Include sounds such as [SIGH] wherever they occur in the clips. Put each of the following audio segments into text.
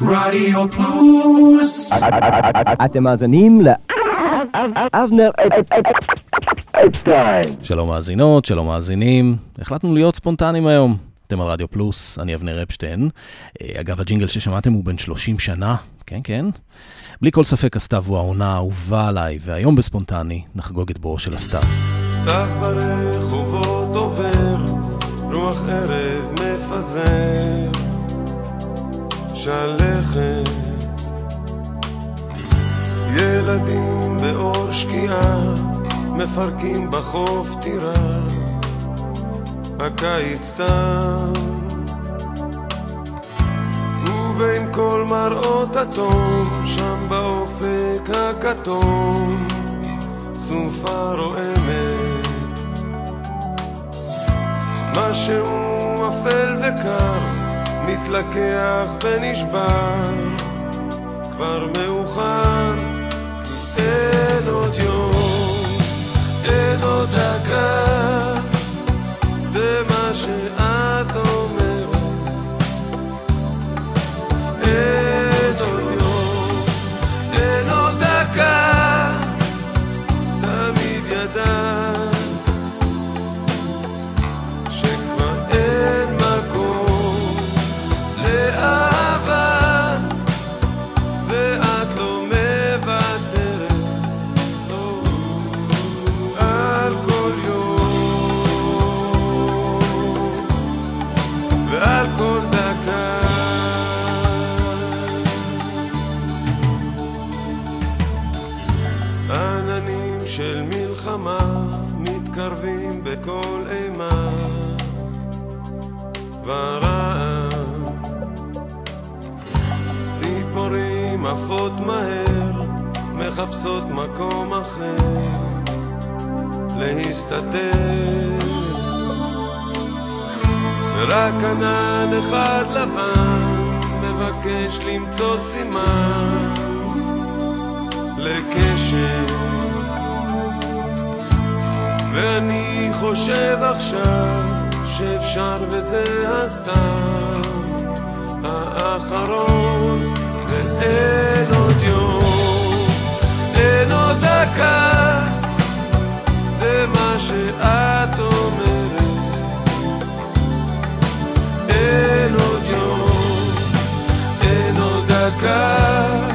רדיו פלוס אתם מאזינים לאבנר אפשטיין. שלום מאזינות, שלום מאזינים. החלטנו להיות ספונטניים היום. אתם על רדיו פלוס, אני אבנר אפשטיין. אה, אגב, הג'ינגל ששמעתם הוא בן 30 שנה, כן, כן. בלי כל ספק הסתיו הוא העונה האהובה עליי, והיום בספונטני נחגוג את בואו של הסתיו. סתיו ברחובות עובר, רוח ערב מפזר, שלכת. ילדים באור שקיעה, מפרקים בחוף טירה, הקיץ תם. ובין כל מראות התום, שם באופק הכתום, סופה רועמת. משהו אפל וקר, מתלקח ונשבר, כבר מאוחר, אין עוד יום, אין עוד דקה, מחפשות מקום אחר להסתתר. ורק ענן אחד לבן מבקש למצוא סימן לקשר. ואני חושב עכשיו שאפשר וזה הסתם האחרון ואין עוד אין עוד דקה. זה מה שאת אומרת. אין עוד יום, אין עוד דקה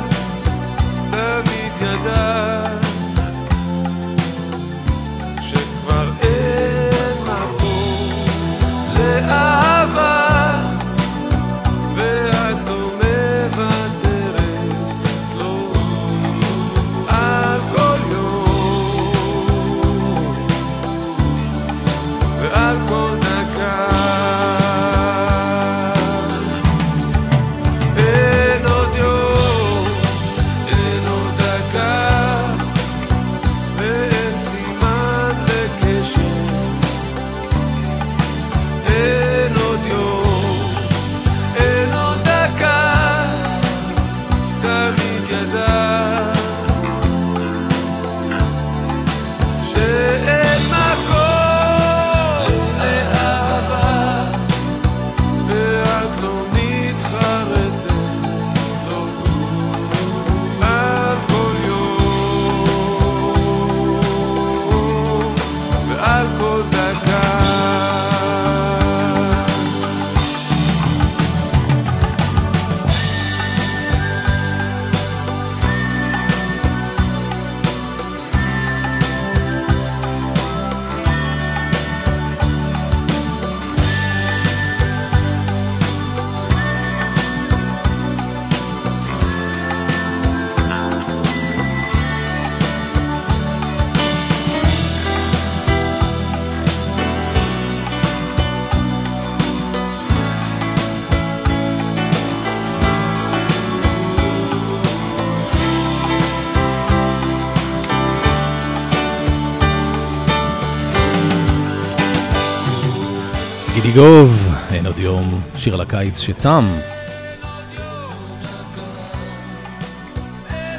הקיץ שתם.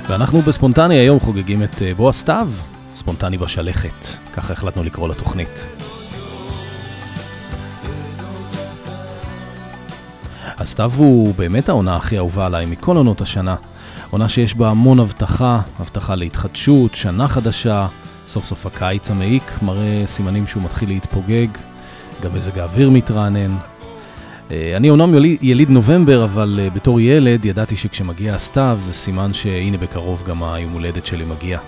ואנחנו בספונטני היום חוגגים את אה, בוא הסתיו, ספונטני בשלכת, ככה החלטנו לקרוא לתוכנית. אז סתיו הוא באמת העונה הכי אהובה עליי מכל עונות השנה. עונה שיש בה המון הבטחה, הבטחה להתחדשות, שנה חדשה, סוף סוף הקיץ המעיק מראה סימנים שהוא מתחיל להתפוגג, גם מזג האוויר מתרענן. אה, אני אומנם יליד נובמבר, אבל אה, בתור ילד ידעתי שכשמגיע הסתיו זה סימן שהנה בקרוב גם היום הולדת שלי מגיע.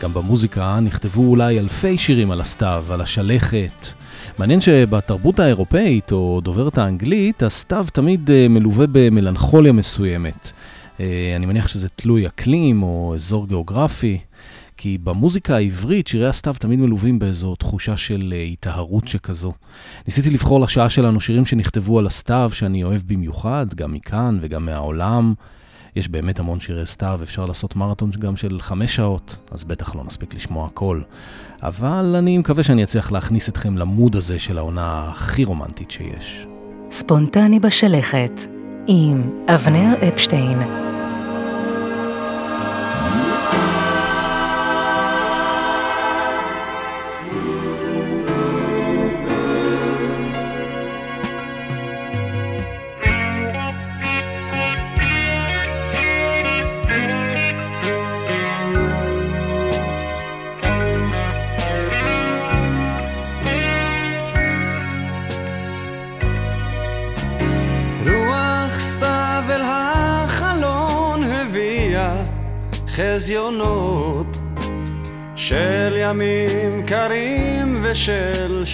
גם במוזיקה נכתבו אולי אלפי שירים על הסתיו, על השלכת. מעניין שבתרבות האירופאית או דוברת האנגלית, הסתיו תמיד אה, מלווה במלנכוליה מסוימת. אני מניח שזה תלוי אקלים או אזור גיאוגרפי, כי במוזיקה העברית שירי הסתיו תמיד מלווים באיזו תחושה של אה, היטהרות שכזו. ניסיתי לבחור לשעה שלנו שירים שנכתבו על הסתיו, שאני אוהב במיוחד, גם מכאן וגם מהעולם. יש באמת המון שירי סתיו, אפשר לעשות מרתון גם של חמש שעות, אז בטח לא נספיק לשמוע הכל. אבל אני מקווה שאני אצליח להכניס אתכם למוד הזה של העונה הכי רומנטית שיש. ספונטני בשלכת, עם אבנר אפשטיין.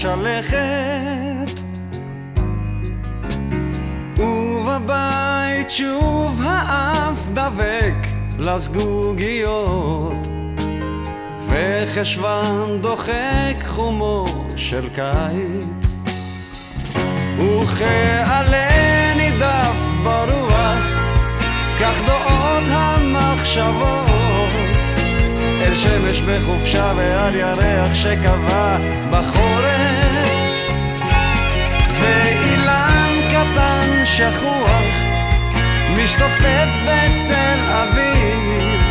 שלכת ובבית שוב האף דבק לזגוגיות. וחשוון דוחק חומו של קיץ. וכעלה נידף ברוח כך דעות המחשבות. אל שמש בחופשה ועל ירח שקבע בחורף שכוח משתופף בצל אביב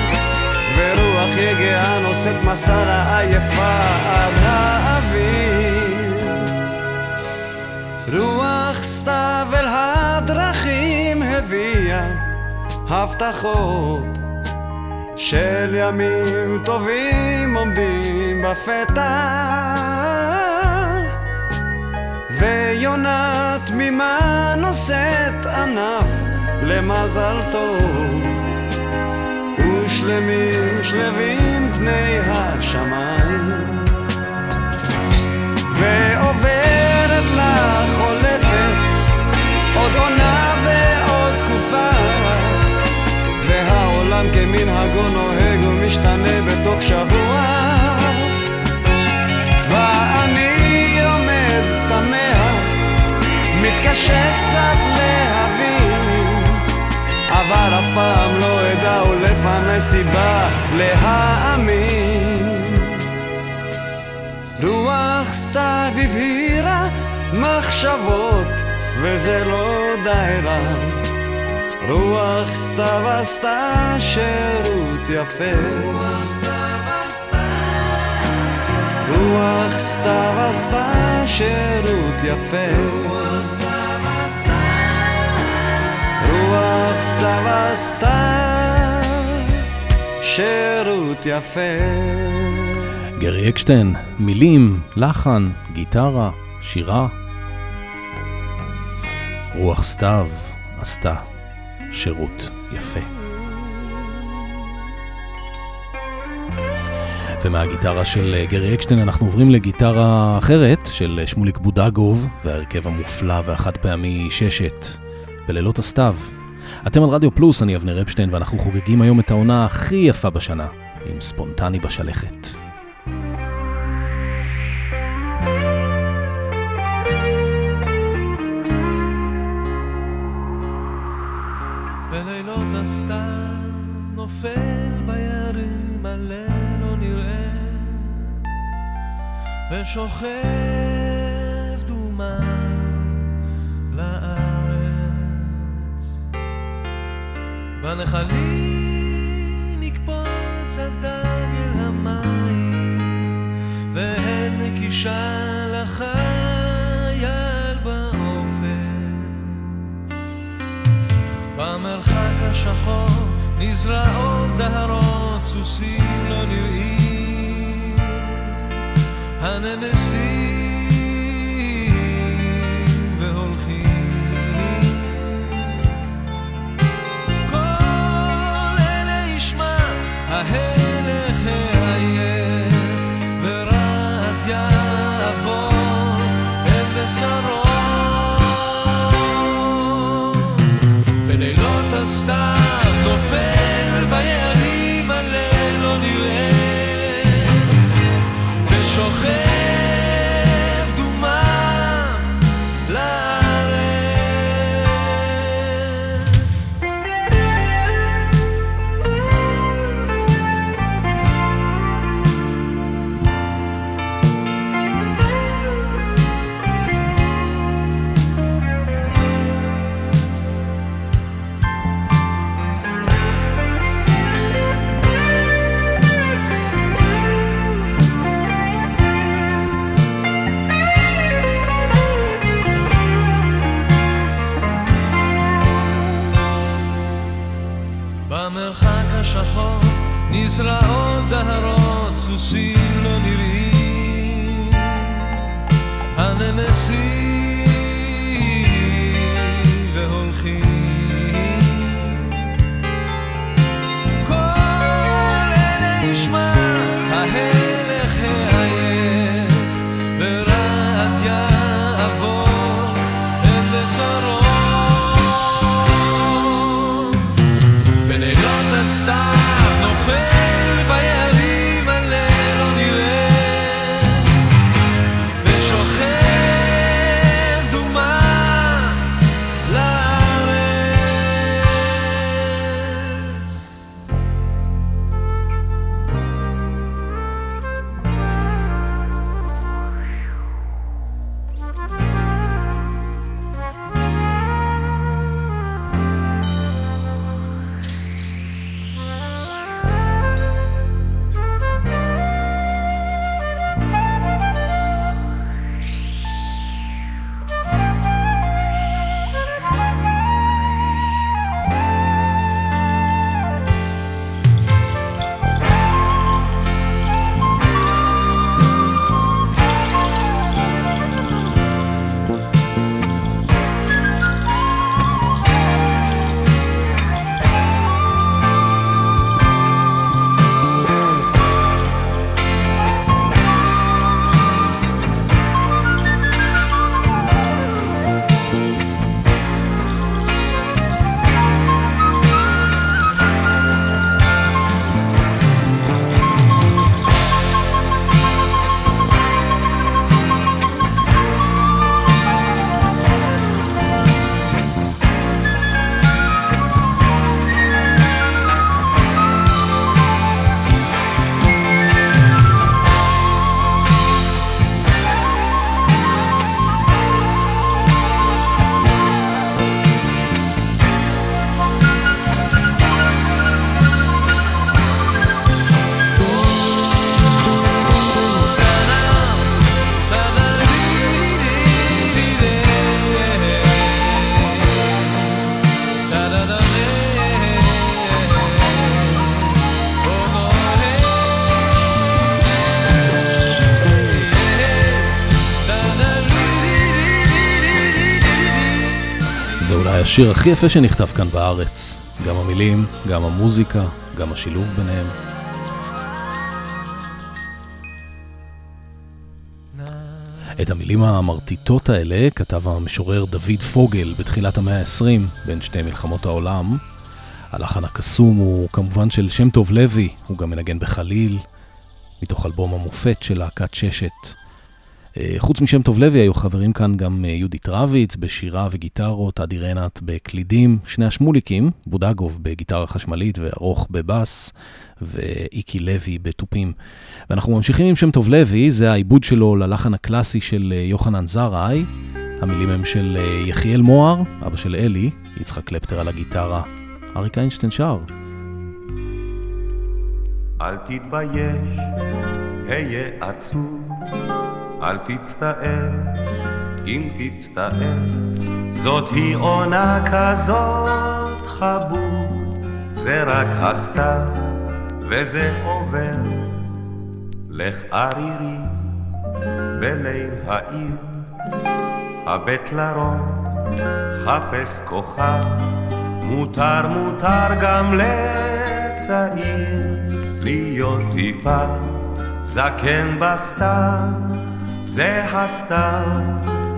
ורוח יגעה נושאת מסע לעייפה עד האביב רוח סתיו אל הדרכים הביאה הבטחות של ימים טובים עומדים בפתח ויונה תמימה נושאת ענף למזל טוב? ושלמים שלווים פני השמיים. ועוברת לה חולפת עוד עונה ועוד תקופה. והעולם כמנהגו נוהג ומשתנה בתוך שבוע מתקשה קצת להבין אבל אף פעם לא אדע ולפני סיבה להאמין. רוח סתיו הבהירה מחשבות וזה לא די רע. רוח סתיו עשתה שירות יפה. רוח סתיו עשתה. רוח סתיו עשתה שירות יפה רוח סתיו עשתה שירות יפה גרי אקשטיין, מילים, לחן, גיטרה, שירה. רוח סתיו עשתה שירות יפה. ומהגיטרה של גרי אקשטיין אנחנו עוברים לגיטרה אחרת של שמוליק בודגוב וההרכב המופלא והחד פעמי ששת בלילות הסתיו. אתם על רדיו פלוס, אני אבנר אפשטיין ואנחנו חוגגים היום את העונה הכי יפה בשנה עם ספונטני בשלכת. ושוכב דומה בנחלים יקפוץ הדג המים, והן נקישה לחייל באופן. במרחק השחור נזרעות דהרות, סוסים לא נראים, הנמסים ההלך העייף, ורעת יעבור אל בשרו. בלילות הסתיו השיר הכי יפה שנכתב כאן בארץ. גם המילים, גם המוזיקה, גם השילוב ביניהם. את המילים המרטיטות האלה כתב המשורר דוד פוגל בתחילת המאה ה-20, בין שתי מלחמות העולם. הלחן הקסום הוא כמובן של שם טוב לוי, הוא גם מנגן בחליל, מתוך אלבום המופת של להקת ששת. אה, חוץ משם טוב לוי היו חברים כאן גם אה, יהודית רביץ בשירה וגיטרות, אדי רנט בקלידים, שני השמוליקים, בודגוב בגיטרה חשמלית וארוך בבאס, ואיקי לוי בתופים. ואנחנו ממשיכים עם שם טוב לוי, זה העיבוד שלו ללחן הקלאסי של אה, יוחנן זרעי. המילים הם של יחיאל מוהר, אבא של אלי, יצחק קלפטר על הגיטרה. אריק איינשטיין שר. אל תתבייש, היה עצוב, אל תצטער, אם תצטער. זאת היא עונה כזאת חבוד, זה רק הסתיו, וזה עובר. לך ערירי בליל העיר, הבט לרום, חפש כוכב, מותר מותר גם לצעיר להיות טיפה זקן בסתיו, זה הסתיו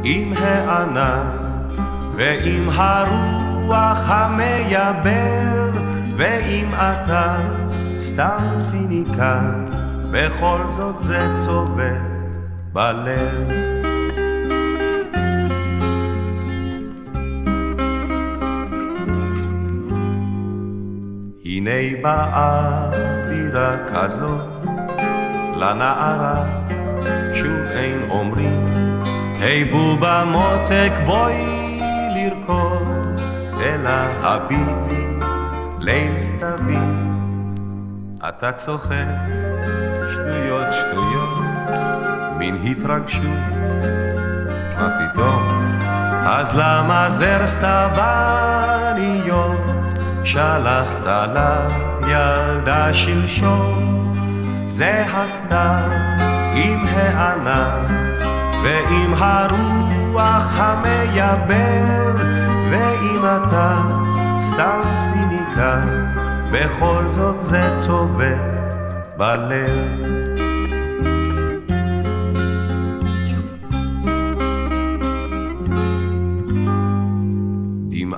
עם הענן ועם הרוח המייבר ואם אתה סתם ציניקן בכל זאת זה צובט בלב. הנה באה אווירה כזאת לנערה שוב אין אומרים היי בובה מותק בואי לרקוד אלא הביטי ליל סתווי. אתה צוחק שטויות שטויות מין התרגשות. מה פתאום? אז למה זר סתווניות שלחת לילדה שלשום. זה הסתיו עם הענן ועם הרוח המייבר ואם אתה סתם ציניקן בכל זאת זה צובט בלב.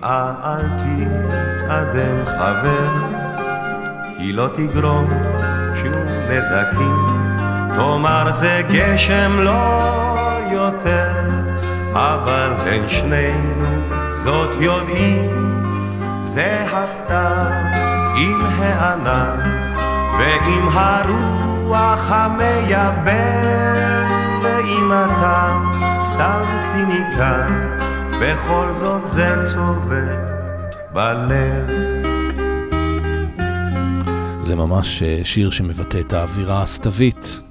אל תתאדם חבר, היא לא תגרום שום נזקים, תאמר זה גשם לא יותר, אבל בין שנינו זאת יודעים, זה הסתיו עם הענן ועם הרוח המייבר, ואם אתה סתם ציניקן, בכל זאת זה צובט בלב. זה ממש אה, שיר שמבטא את האווירה הסתווית.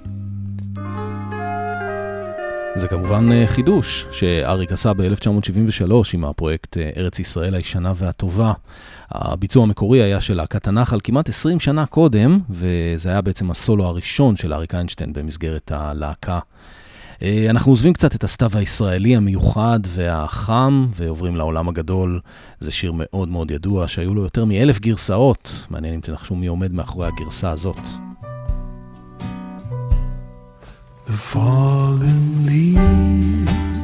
זה כמובן אה, חידוש שאריק עשה ב-1973 עם הפרויקט אה, ארץ ישראל הישנה והטובה. הביצוע המקורי היה של להקת הנחל כמעט 20 שנה קודם, וזה היה בעצם הסולו הראשון של אריק איינשטיין במסגרת הלהקה. אה, אנחנו עוזבים קצת את הסתיו הישראלי המיוחד והחם, ועוברים לעולם הגדול. זה שיר מאוד מאוד ידוע, שהיו לו יותר מאלף גרסאות. מעניין אם תנחשו מי עומד מאחורי הגרסה הזאת. The fallen leaves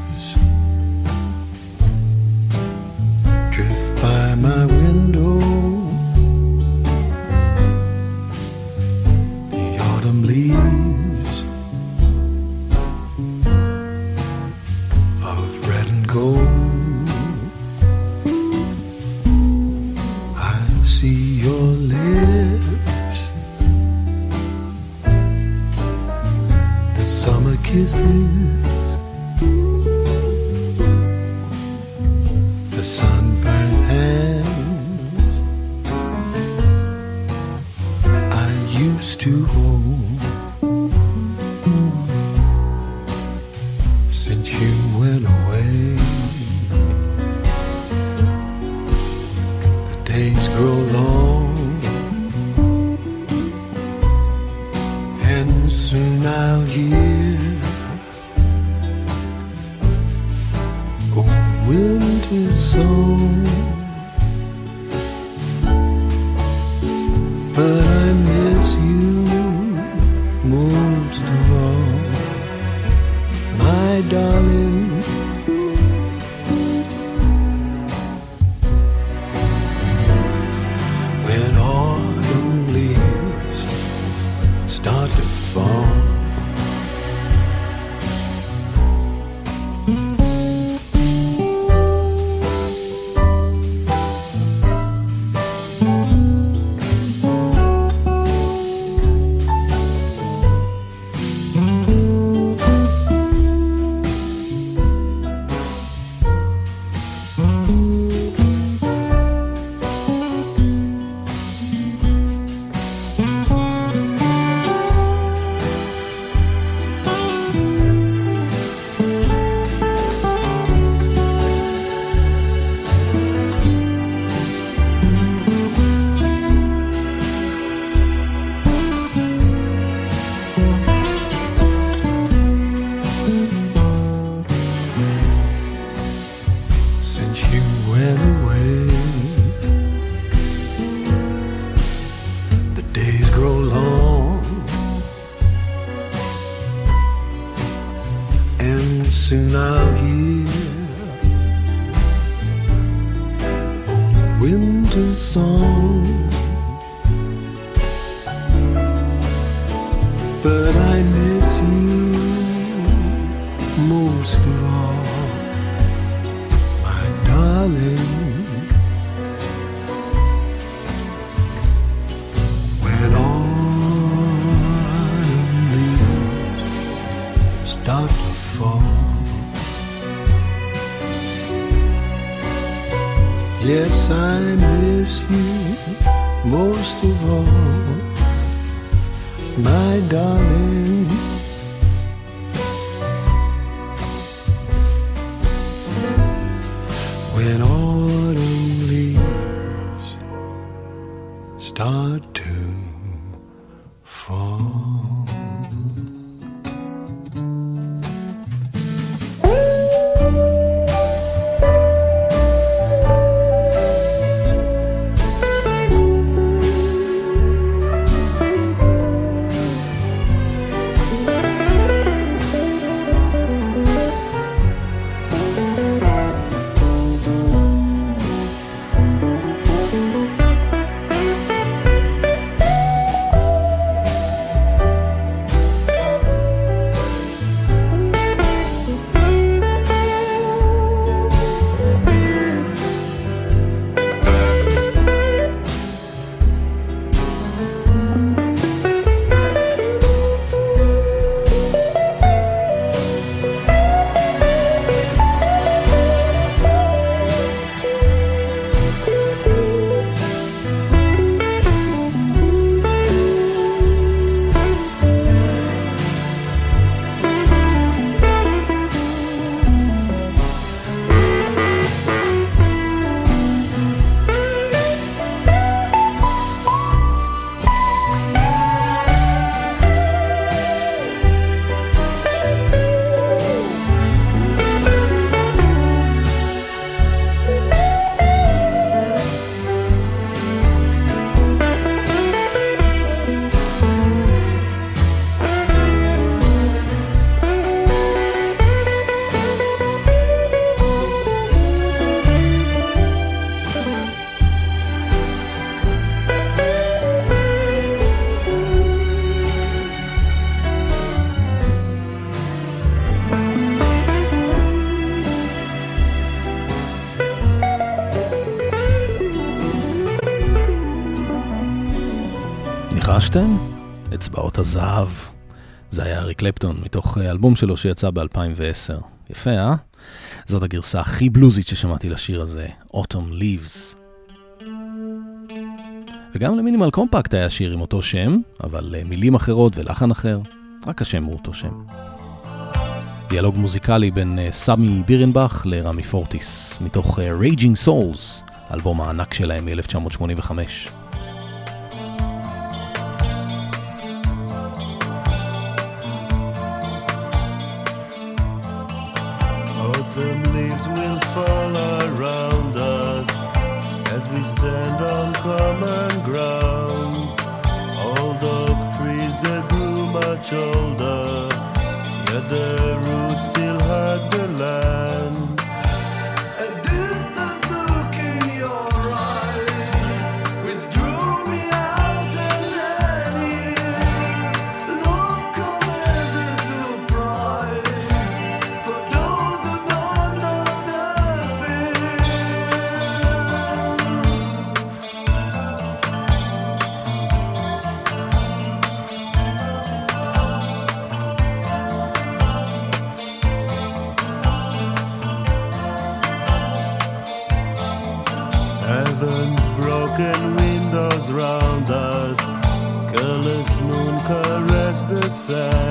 Yes, I miss you most of all, my darling. When autumn leaves start ניחשתם? אצבעות הזהב. זה היה אריק קלפטון, מתוך אה, אלבום שלו שיצא ב-2010. יפה, אה? זאת הגרסה הכי בלוזית ששמעתי לשיר הזה, Autumn Leaves. וגם למינימל קומפקט היה שיר עם אותו שם, אבל אה, מילים אחרות ולחן אחר, רק השם הוא אותו שם. דיאלוג מוזיקלי בין אה, סמי בירנבך לרמי פורטיס, מתוך Raging Souls, האלבום הענק שלהם מ-1985. Autumn leaves will fall around us as we stand on common ground. Old oak trees that grew much older, yet the roots still hug the land. myself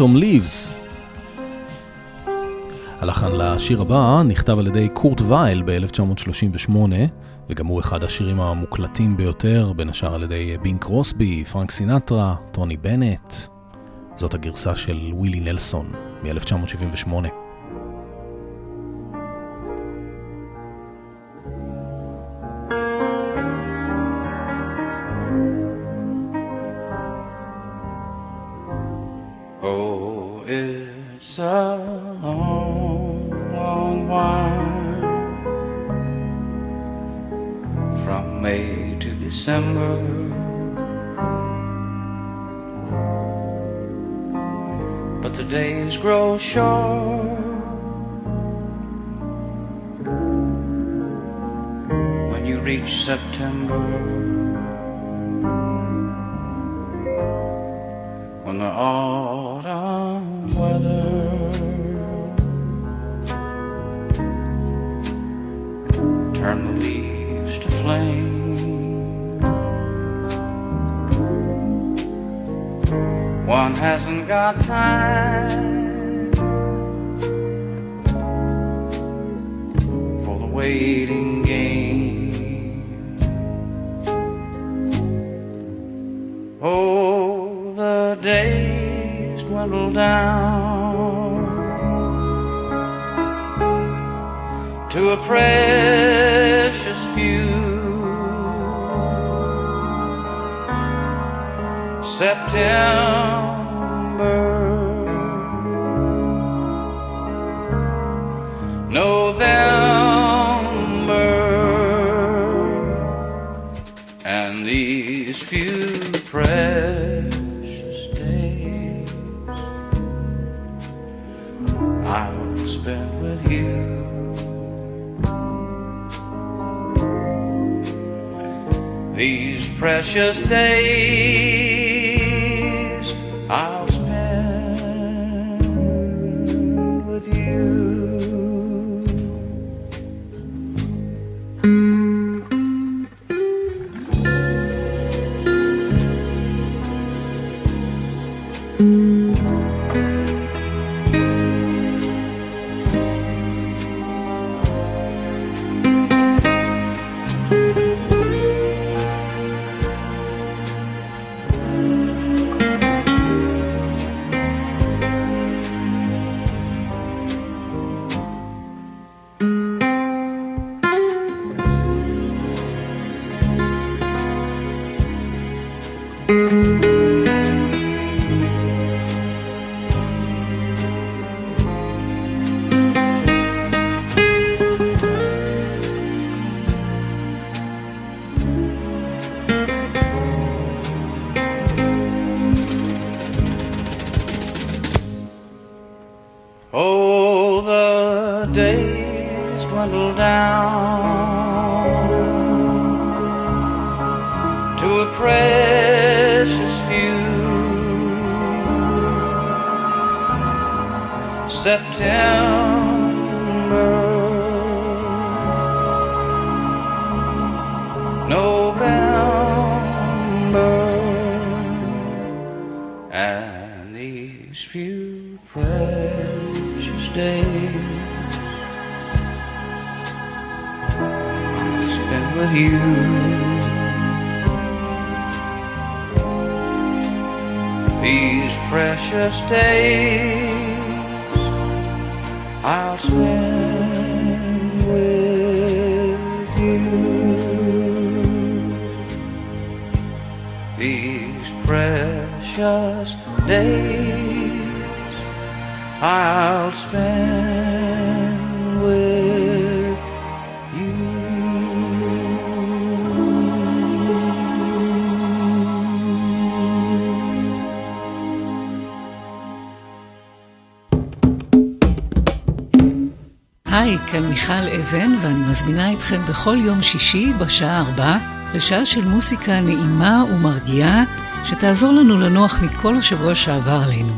ו-Autumn Leaves. הלחן לשיר הבא נכתב על ידי קורט וייל ב-1938, וגם הוא אחד השירים המוקלטים ביותר, בין השאר על ידי בין קרוסבי, פרנק סינטרה, טוני בנט. זאת הגרסה של ווילי נלסון מ-1978. These precious days. I'll אבן, ואני מזמינה אתכם בכל יום שישי בשעה 4 לשעה של מוסיקה נעימה ומרגיעה, שתעזור לנו לנוח מכל השבוע שעבר עלינו.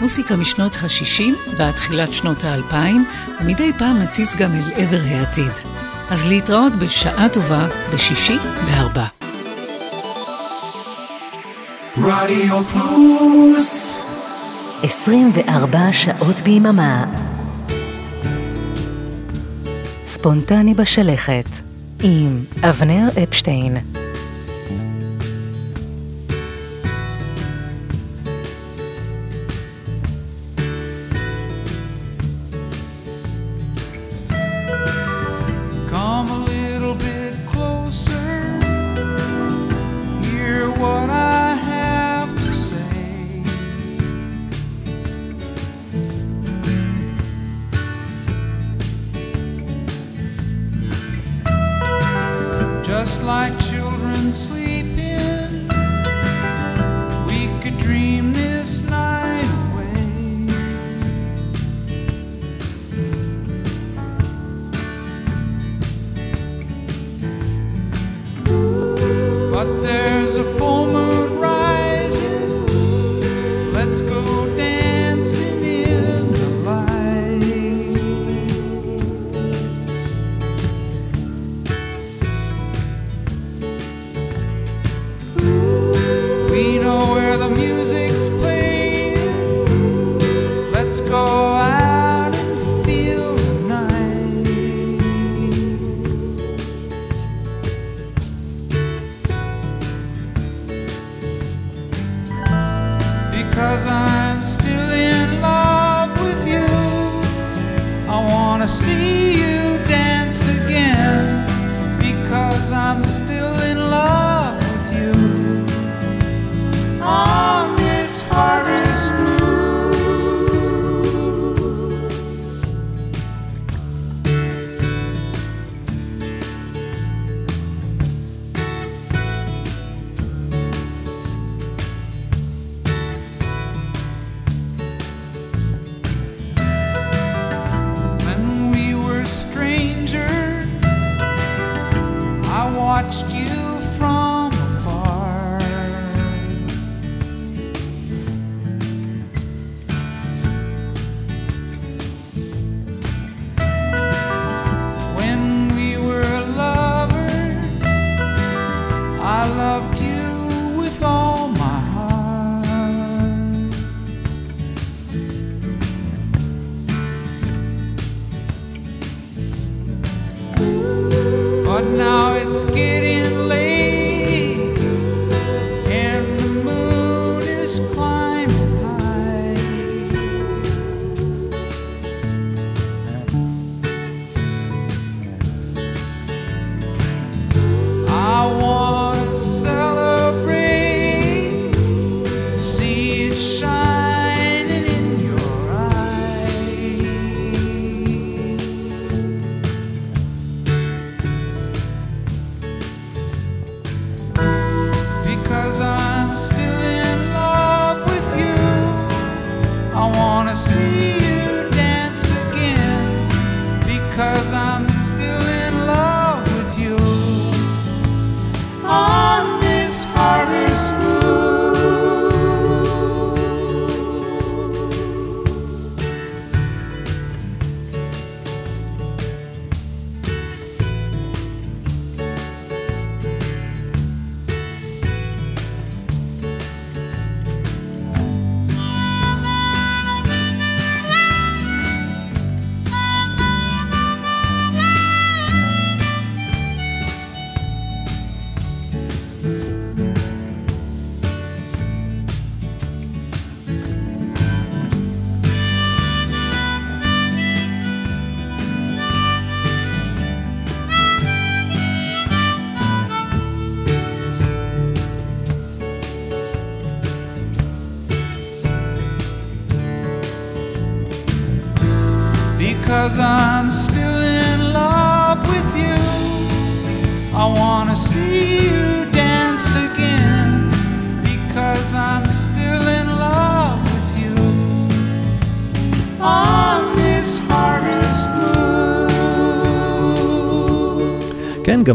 מוסיקה משנות ה-60 ועד תחילת שנות ה-2000, ומדי פעם נציץ גם אל עבר העתיד. אז להתראות בשעה טובה בשישי בארבע. רדיו פלוס 24 שעות ביממה ספונטני בשלכת, עם אבנר אפשטיין.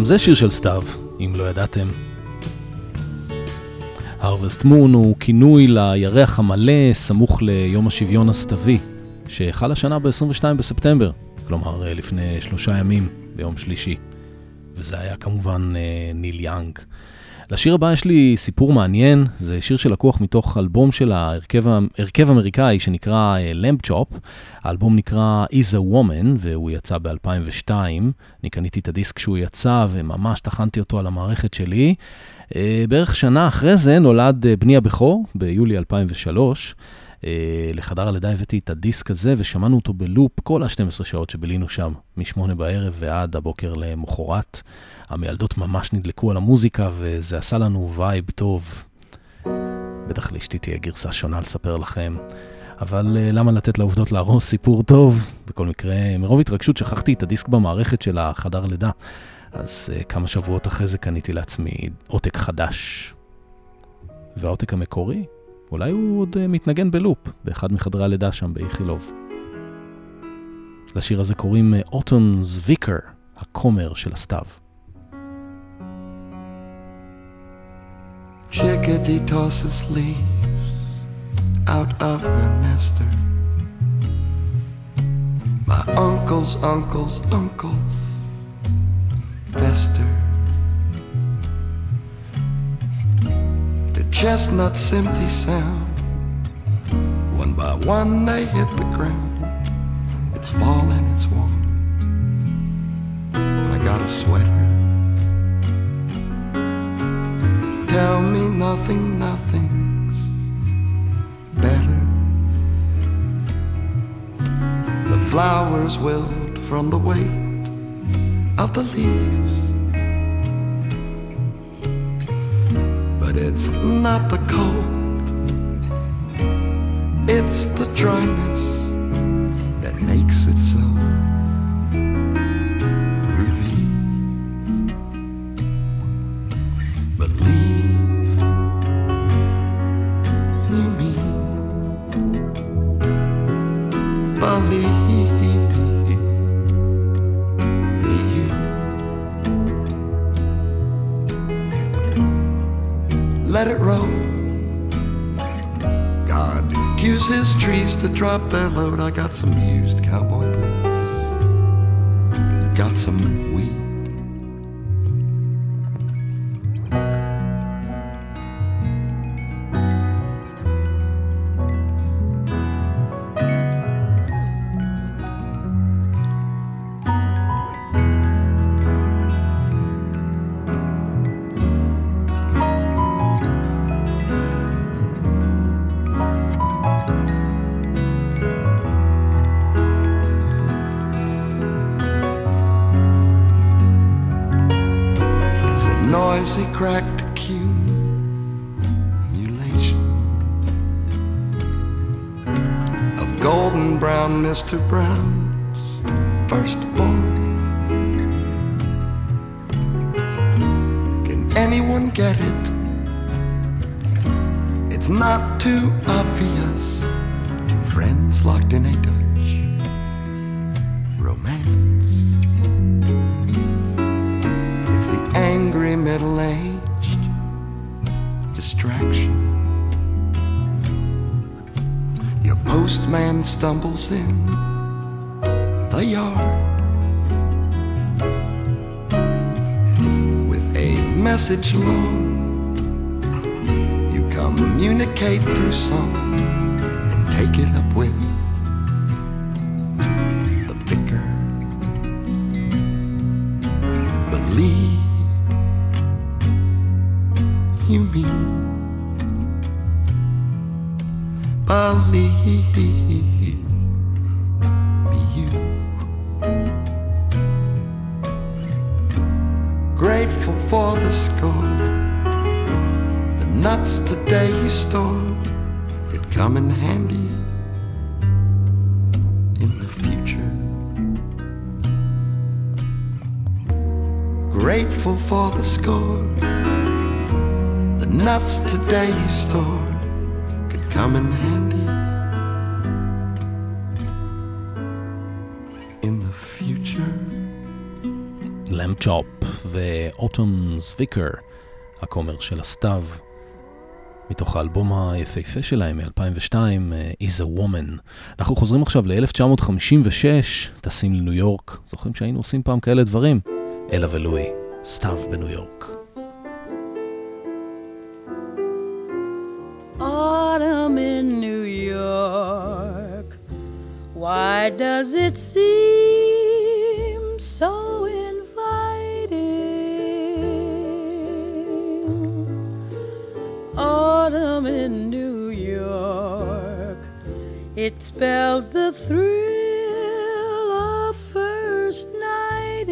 זה שיר של סתיו, אם לא ידעתם. הרווסט מון הוא כינוי לירח המלא סמוך ליום השוויון הסתווי, שחל השנה ב-22 בספטמבר, כלומר אה, לפני שלושה ימים, ביום שלישי. וזה היה כמובן אה, ניל יאנג. לשיר הבא יש לי סיפור מעניין, זה שיר שלקוח מתוך אלבום של ההרכב הרכב אמריקאי שנקרא למפ צ'ופ. האלבום נקרא Is a Woman והוא יצא ב-2002. אני קניתי את הדיסק כשהוא יצא וממש טחנתי אותו על המערכת שלי. אה, בערך שנה אחרי זה נולד אה, בני הבכור, ביולי 2003. אה, לחדר הלידה הבאתי את הדיסק הזה ושמענו אותו בלופ כל ה-12 שעות שבילינו שם, מ-8 בערב ועד הבוקר למחרת. המילדות ממש נדלקו על המוזיקה וזה עשה לנו וייב טוב. בטח לאשתי תהיה גרסה שונה לספר לכם. אבל אה, למה לתת לעובדות להרוס סיפור טוב? בכל מקרה, מרוב התרגשות שכחתי את הדיסק במערכת של החדר לידה. אז uh, כמה שבועות אחרי זה קניתי לעצמי עותק חדש. והעותק המקורי, אולי הוא עוד uh, מתנגן בלופ באחד מחדרי הלידה שם באיכילוב. לשיר הזה קוראים אוטומס uh, ויקר, הכומר של הסתיו. Chickadee tosses leaves out of her nester. My uncle's uncle's uncle's fester. Chestnuts empty sound. One by one they hit the ground. It's fall and it's warm. I got a sweater. Tell me nothing, nothing's better. The flowers wilt from the weight of the leaves. It's not the cold, it's the dryness to drop their load. I got some used cowboy boots. Got some weed. grateful for the score. The nuts today you store could come in handy in the future. Grateful for the score. The nuts today you store could come in handy. in the future. Lamb Chop Wolf ו-Autumn's Vicar, הכומר של הסתיו, מתוך האלבום היפהפה שלהם מ-2002, אה, Is a Woman. אנחנו חוזרים עכשיו ל-1956, טסים לניו יורק, זוכרים שהיינו עושים פעם כאלה דברים? אלה ולואי, סתיו בניו יורק. Autumn in New York, why does it seem so it spells the thrill of first nighting.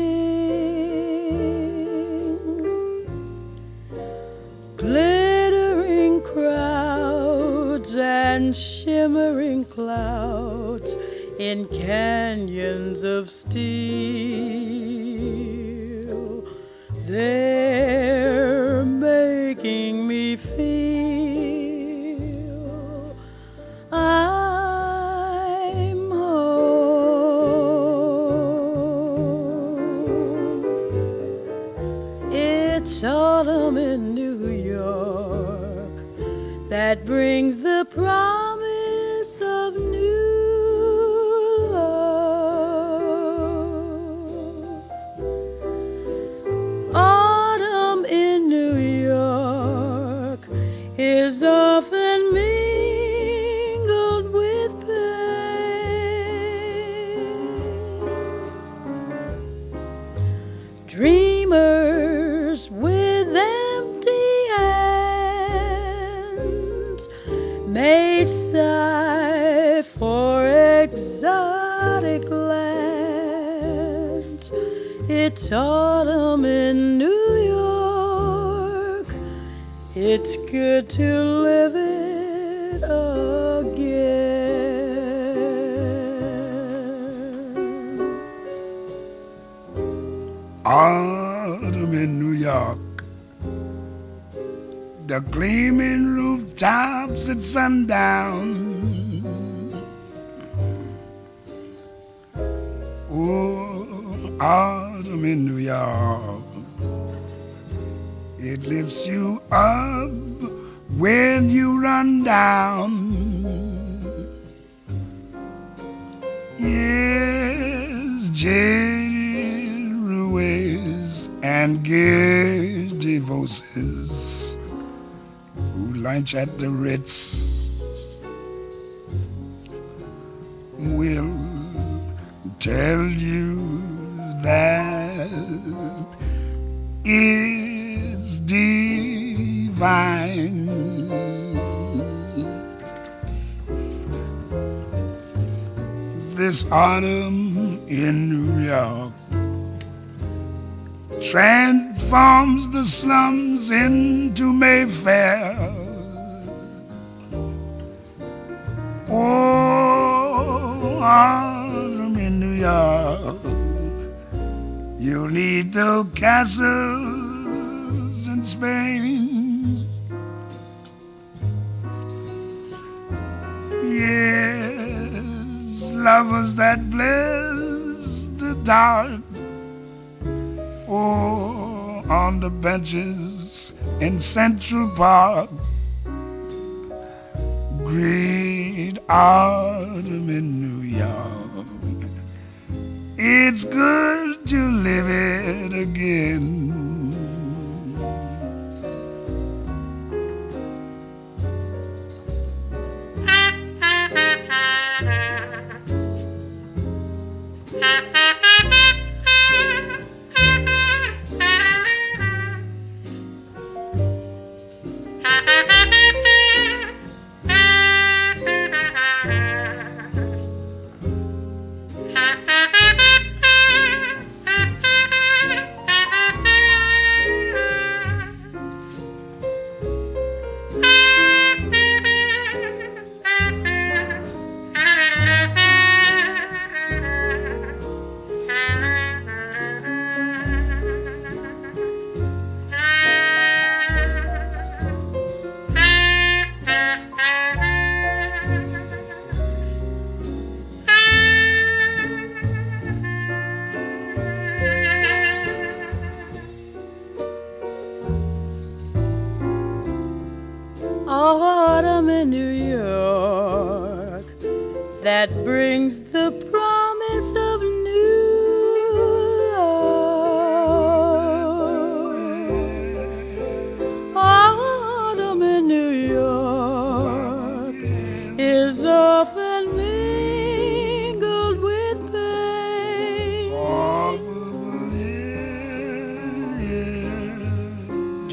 Glittering crowds and shimmering clouds in canyons of steel. They're It's autumn in New York. It's good to live it again. Autumn in New York. The gleaming rooftops at sundown. It lifts you up when you run down. Yes, ruins and giddy voices who lunch at the Ritz will tell you that it's divine. This autumn in New York transforms the slums into Mayfair. Oh, autumn in New York. You need no castles in Spain. Yes, lovers that bless the dark. Oh, on the benches in Central Park. Great autumn in New York. It's good to live it again. [LAUGHS]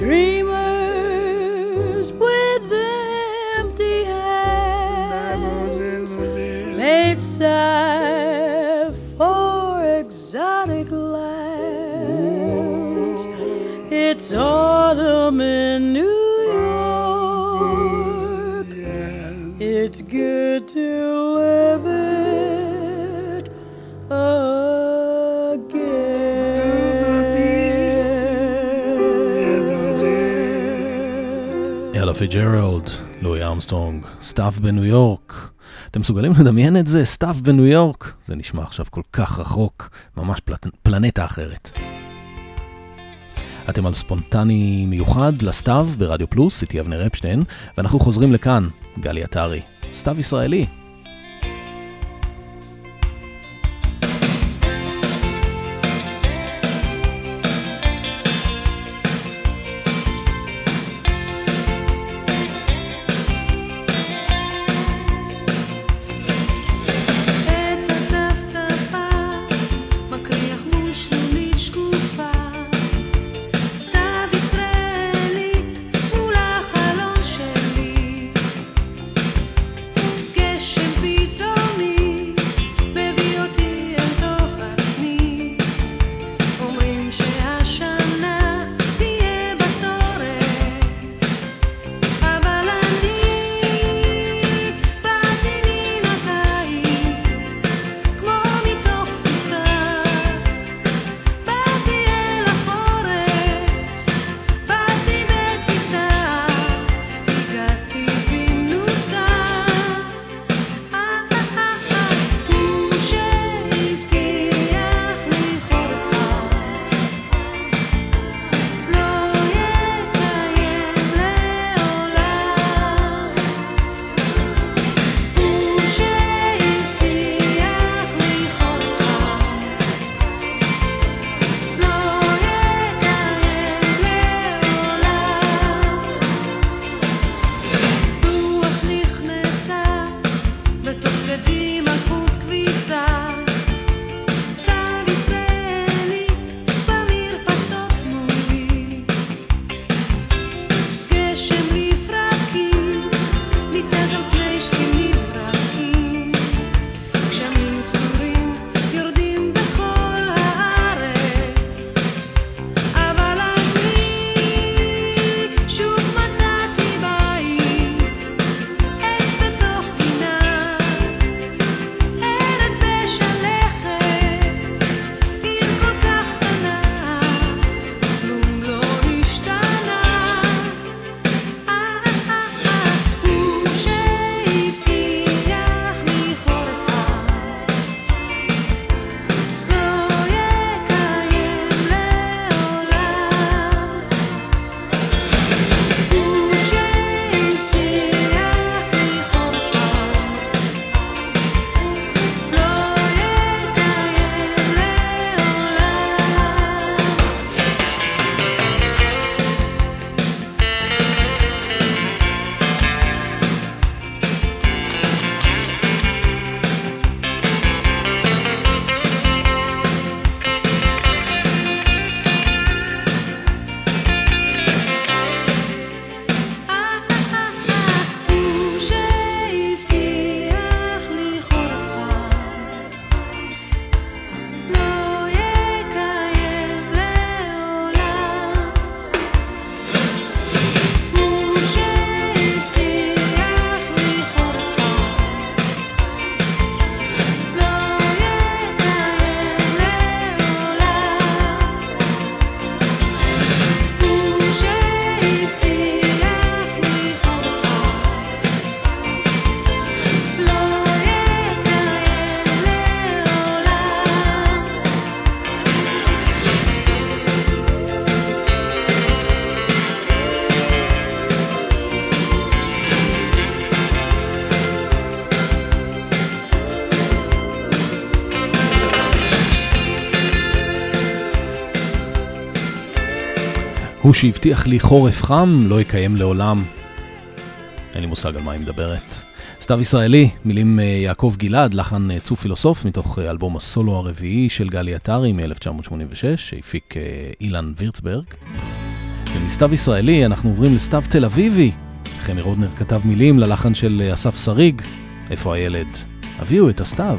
Dreamers with empty hands may sigh for exotic lands. It's autumn. אלה פיג'רלד, לואי ארמסטרונג, סתיו בניו יורק. אתם מסוגלים לדמיין את זה? סתיו בניו יורק? זה נשמע עכשיו כל כך רחוק, ממש פל... פלנטה אחרת. אתם על ספונטני מיוחד לסתיו ברדיו פלוס, איתי אבנר אפשטיין, ואנחנו חוזרים לכאן, גלי עטרי, סתיו ישראלי. הוא שהבטיח לי חורף חם, לא יקיים לעולם. אין לי מושג על מה היא מדברת. סתיו ישראלי, מילים אה, יעקב גלעד, לחן אה, צוף פילוסוף, מתוך אה, אלבום הסולו הרביעי של גלי עטרי מ-1986, שהפיק אילן וירצברג. ומסתיו ישראלי אנחנו עוברים לסתיו תל אביבי. חמי רודנר כתב מילים ללחן של אסף שריג, איפה הילד? הביאו את הסתיו.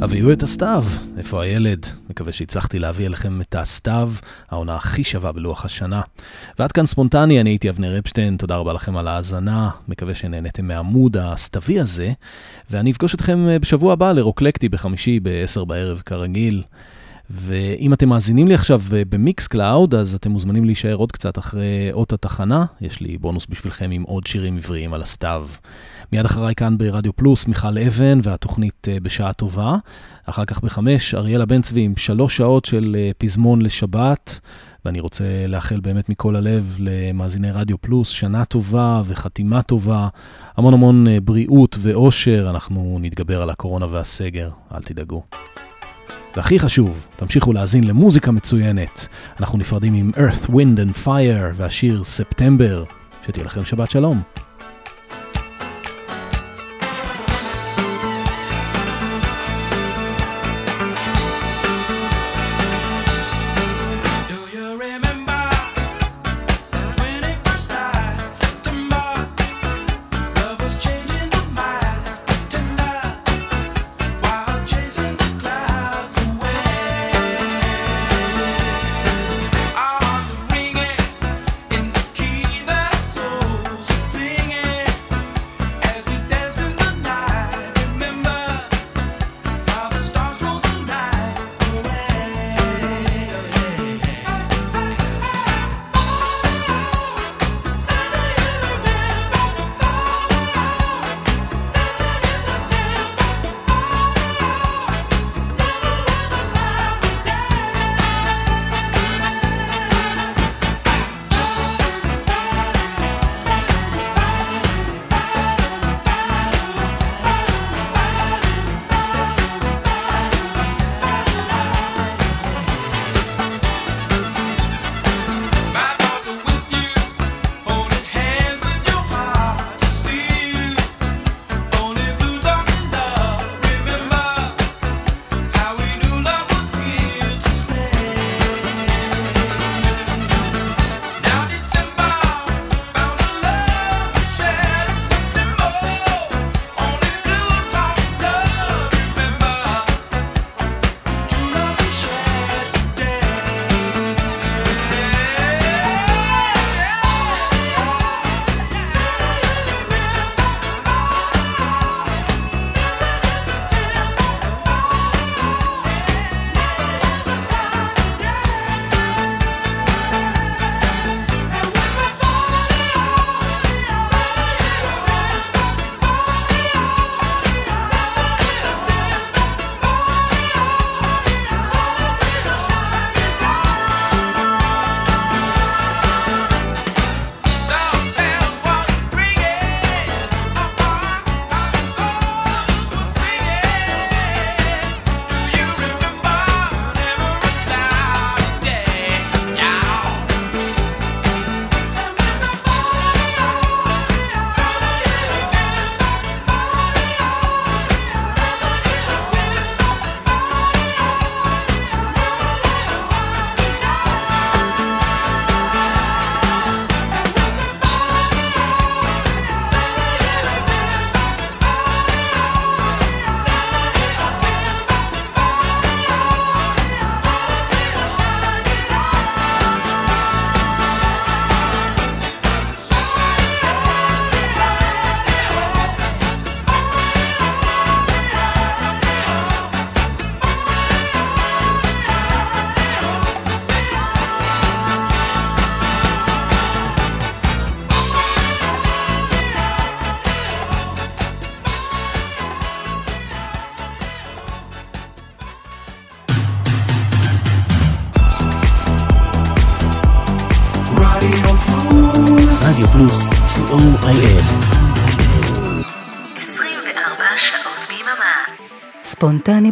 הביאו את הסתיו. איפה הילד? מקווה שהצלחתי להביא אליכם את הסתיו, העונה הכי שווה בלוח השנה. ועד כאן ספונטני, אני הייתי אבנר אפשטיין, תודה רבה לכם על ההאזנה, מקווה שנהניתם מה mood הסתווי הזה, ואני אפגוש אתכם אה, בשבוע הבא לרוקלקטי בחמישי ב-10 בערב כרגיל. ואם אתם מאזינים לי עכשיו אה, במיקס קלאוד, אז אתם מוזמנים להישאר עוד קצת אחרי אות התחנה. יש לי בונוס בשבילכם עם עוד שירים עבריים על הסתיו. מיד אחריי כאן ברדיו פלוס, מיכל אבן והתוכנית אה, בשעה טובה. אחר כך בחמש, אריאלה בן צבי עם שלוש שעות של אה, פזמון לשבת. ואני רוצה לאחל באמת מכל הלב למאזיני רדיו פלוס שנה טובה וחתימה טובה, המון המון בריאות ואושר, אנחנו נתגבר על הקורונה והסגר, אל תדאגו. והכי חשוב, תמשיכו להאזין למוזיקה מצוינת. אנחנו נפרדים עם Earth, Wind and Fire והשיר ספטמבר. שתהיה לכם שבת שלום.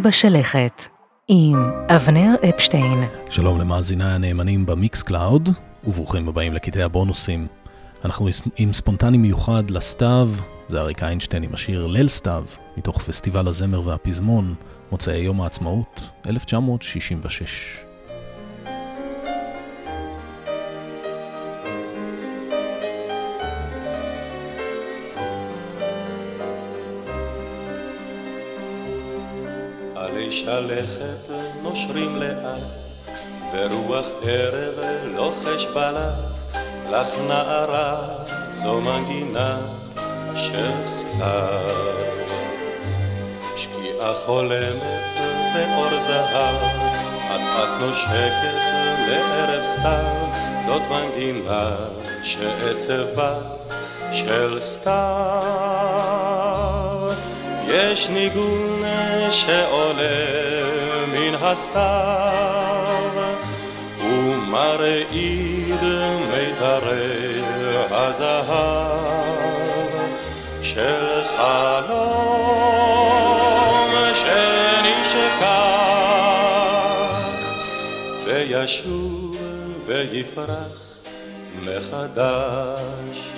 בשלכת, עם אבנר אפשטיין. שלום למאזיני הנאמנים במיקס קלאוד, וברוכים הבאים לקטעי הבונוסים. אנחנו עם ספונטני מיוחד לסתיו, זה אריק איינשטיין עם השיר ליל סתיו, מתוך פסטיבל הזמר והפזמון, מוצאי יום העצמאות, 1966. עלי שלכת נושרים לאט, ורוח ערב לוחש בלט, לך נערה זו מנגינה של סתיו. שקיעה חולמת באור זהב, אט אט נושקת לערב סתיו, זאת מנגינה שעצב בה של סתיו. יש ניגון שעולה מן הסתיו ומרעיד מיתרי הזהב של חלום שנשכח וישוב ויפרח מחדש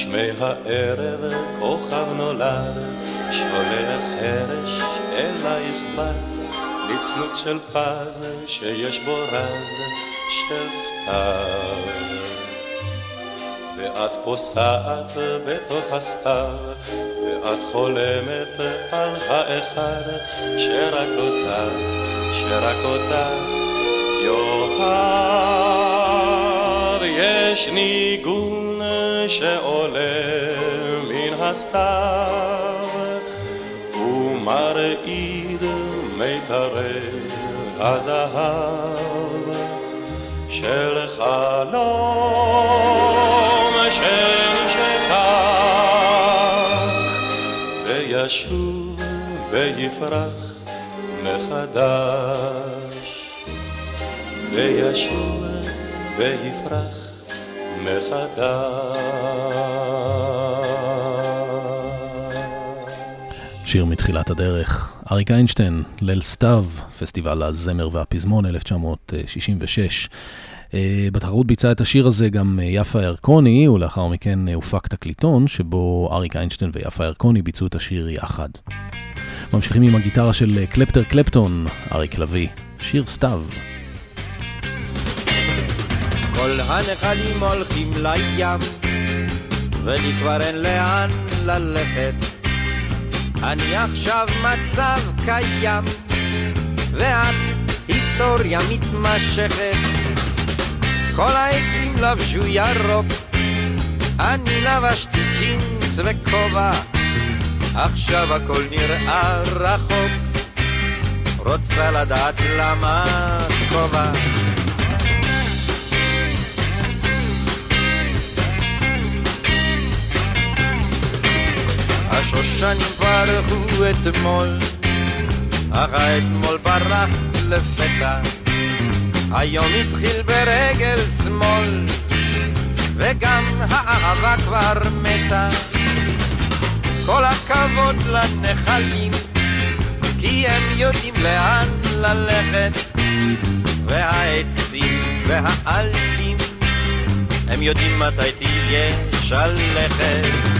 בשמי הערב כוכב נולד, שולח חרש אלייך בת, לצנות של פז שיש בו רז של סתיו. ואת פוסעת בתוך הסתיו, ואת חולמת על האחד שרק אותה, שרק אותה יאהב. יש ניגון שעולה מן הסתיו ומרעיד מיתרי הזהב של חלום שנשכח וישוב ויפרח מחדש וישוב ויפרח שיר מתחילת הדרך, אריק איינשטיין, ליל סתיו, פסטיבל הזמר והפזמון 1966. אה, בתחרות ביצע את השיר הזה גם אה, יפה ירקוני, ולאחר מכן אה, הופק תקליטון, שבו אריק איינשטיין ויפה ירקוני ביצעו את השיר יחד. ממשיכים עם הגיטרה של קלפטר קלפטון, אריק לביא, שיר סתיו. כל הנחלים הולכים לים, ולי כבר אין לאן ללכת. אני עכשיו מצב קיים, ואת היסטוריה מתמשכת. כל העצים לבשו ירוק, אני לבשתי ג'ינס וכובע, עכשיו הכל נראה רחוק. רוצה לדעת למה כובע. השושנים פרחו אתמול, אך האתמול ברח לפתע. היום התחיל ברגל שמאל, וגם האהבה כבר מתה. כל הכבוד לנחלים, כי הם יודעים לאן ללכת, והעצים והעלים, הם יודעים מתי תהיה שלכת.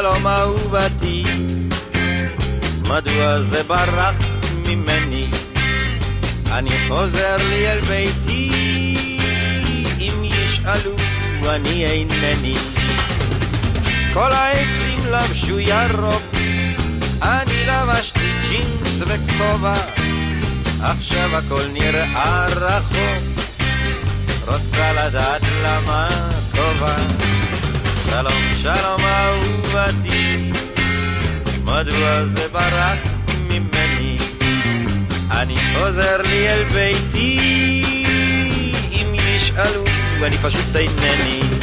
שלום אהובתי, מדוע זה ברח ממני? אני חוזר לי אל ביתי, אם ישאלו אני אינני. כל העצים לבשו ירוק, אני לבשתי ג'ינס וכובע, עכשיו הכל נראה רחוק, רוצה לדעת למה טובה. שלום, שלום אהובתי, מדוע זה ברח ממני? אני חוזר לי אל ביתי, אם ישאלו, אני פשוט אינני.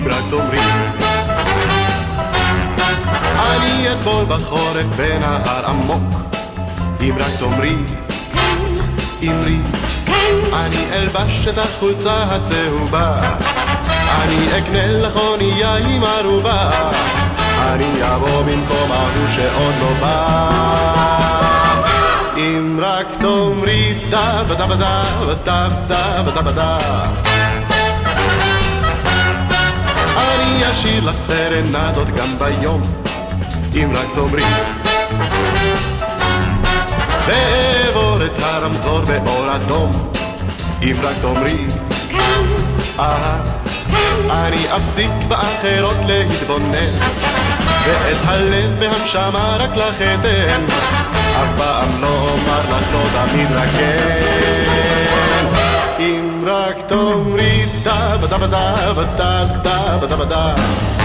אם רק תאמרי. אני אטבול בחורף בנהר עמוק, אם רק תאמרי. אמרי. אני אלבש את החולצה הצהובה, אני אקנה לך אונייה עם ערובה, אני אבוא במקום ההוא שעוד לא בא. אם רק תאמרי דה בדה בדה בדה בדה בדה בדה אני אשאיר לך סרנדות גם ביום אם רק תאמרי. ואעבור את הרמזור באור אדום אם רק תאמרי. אהה אני אפסיק באחרות להתבונן ואת הלב והנשמה רק לך אתן. אף פעם לא אומר לך לא תמיד רק כן רק תאמרי דה בדה בדה בדה בדה בדה בדה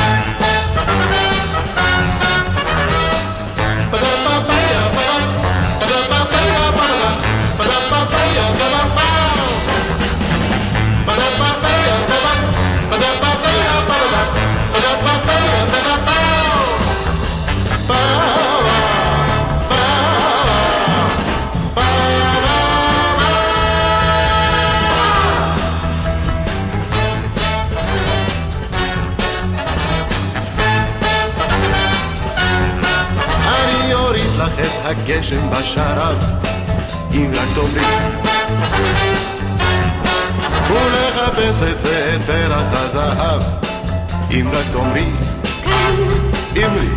אם רק תאמרי. אמרי.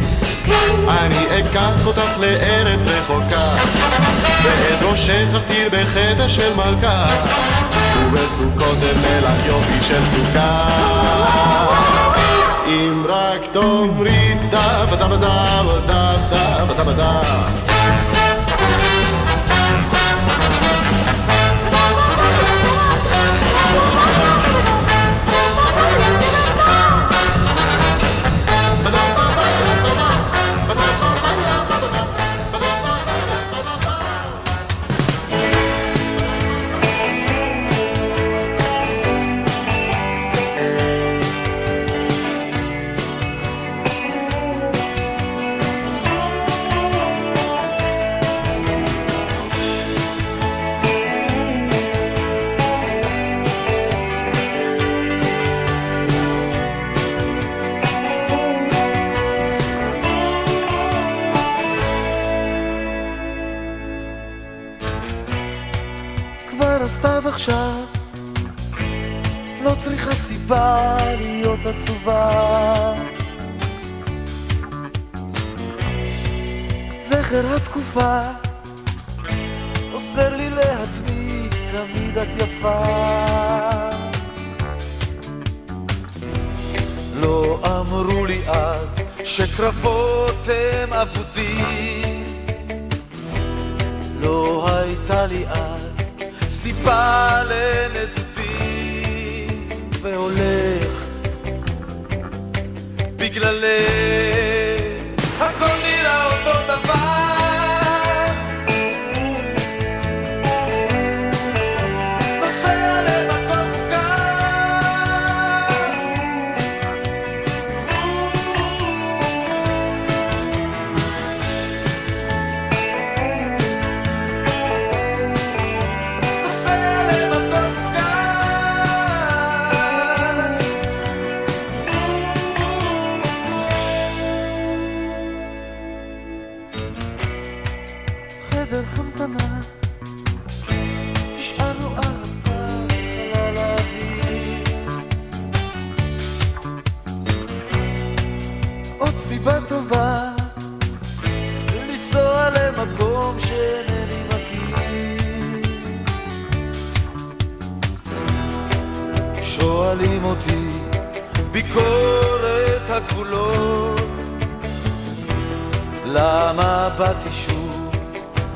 אני אקח אותך לארץ רחוקה, ואת ראשך אכתיר בחדר של מלכה, ובסוכות לך יופי של סוכה. אם רק תאמרי דה בדה בדה בדה בדה בדה בדה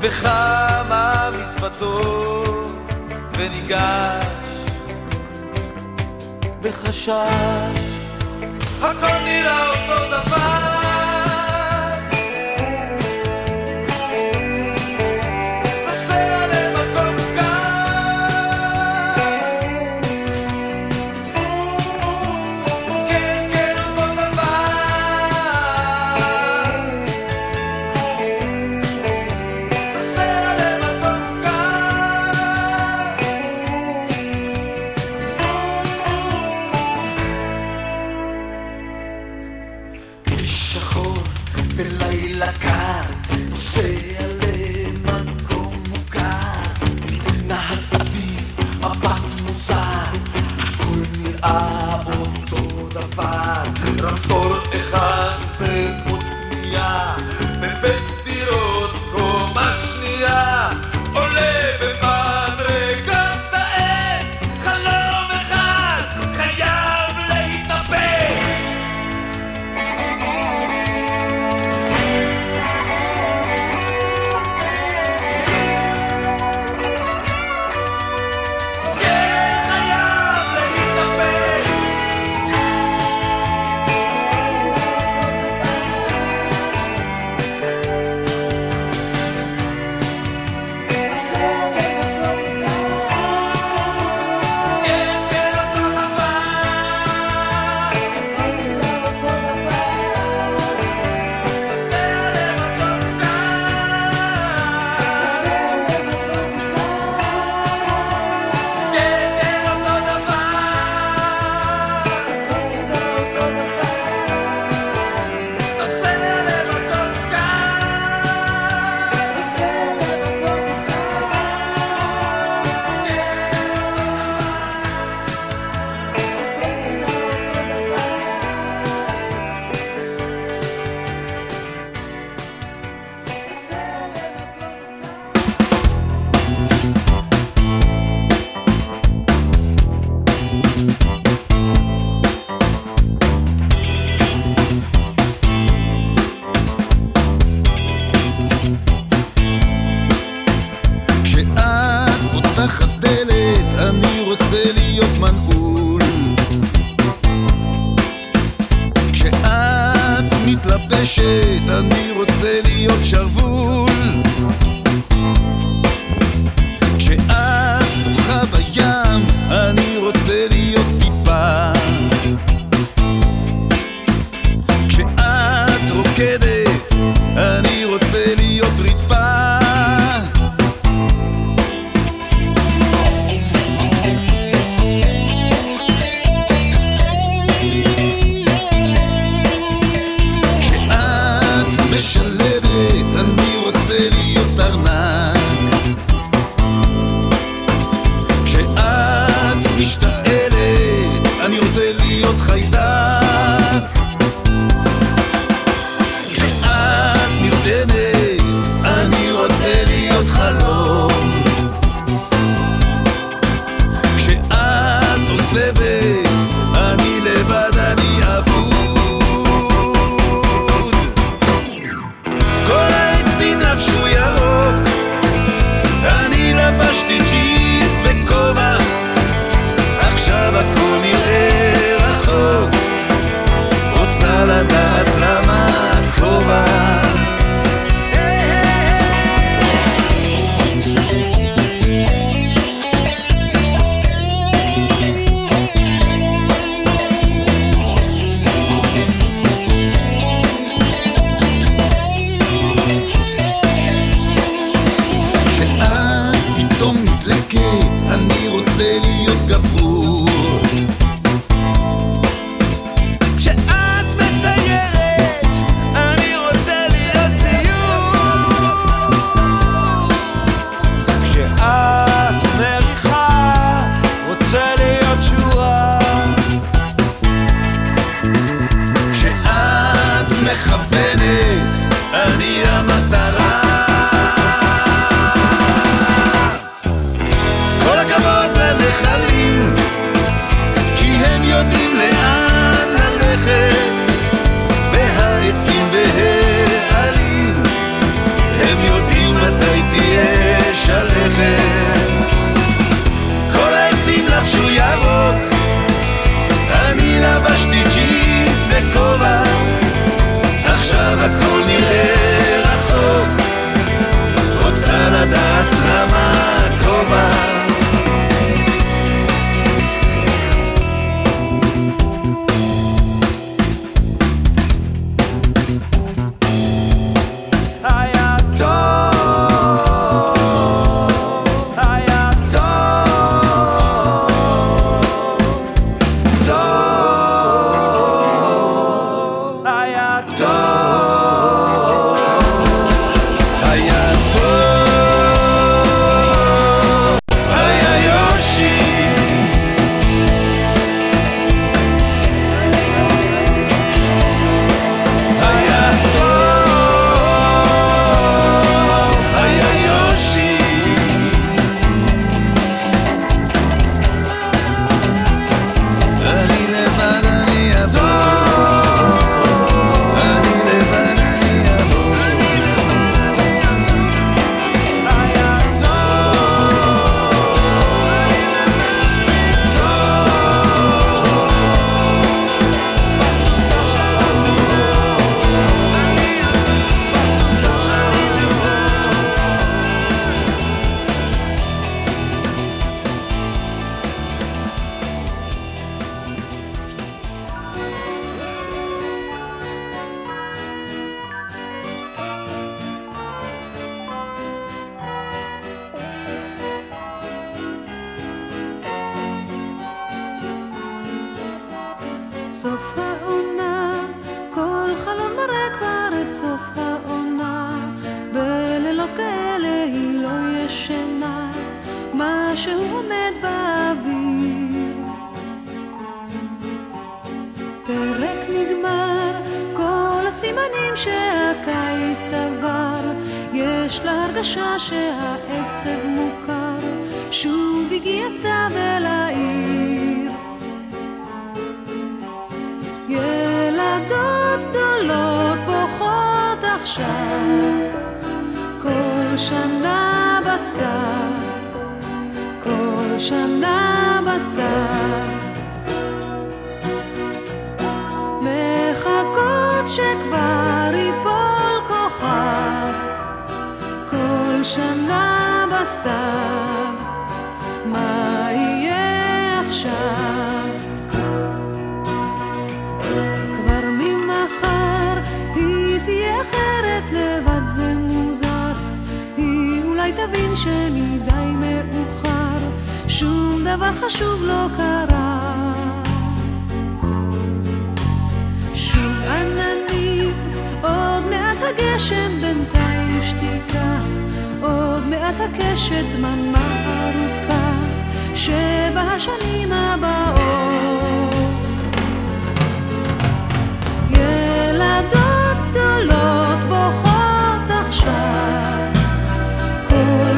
וכמה מזוודות וניגש בחשש. הכל נראה אותו דבר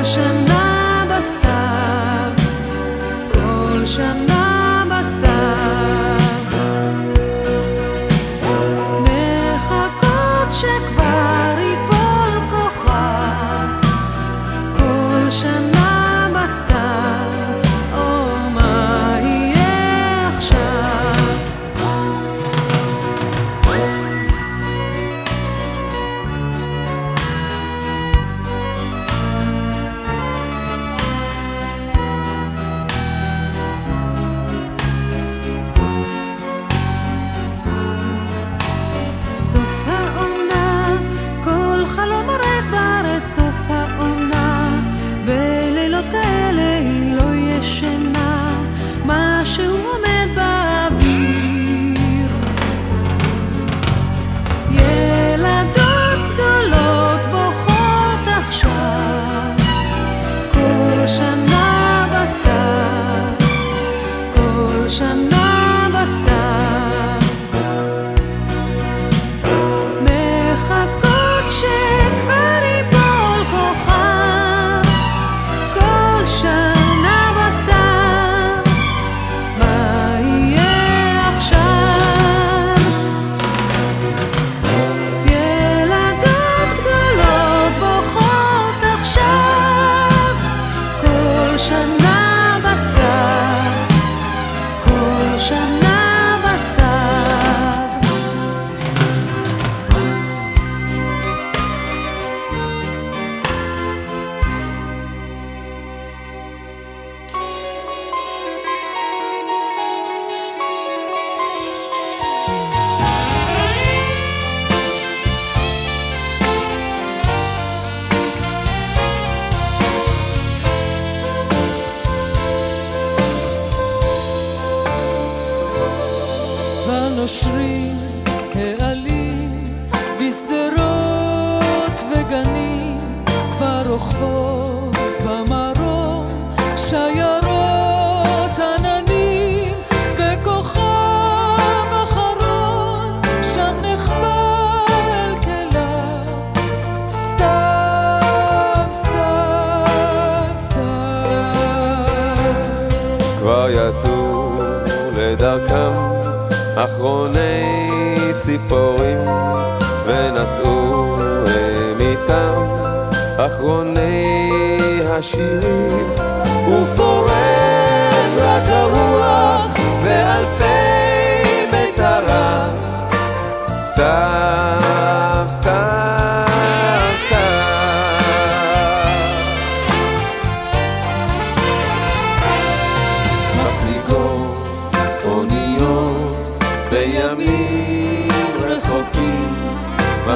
שנה בסתיו, כל שנה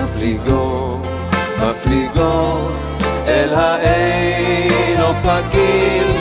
מפליגות, מפליגות אל האין אופקים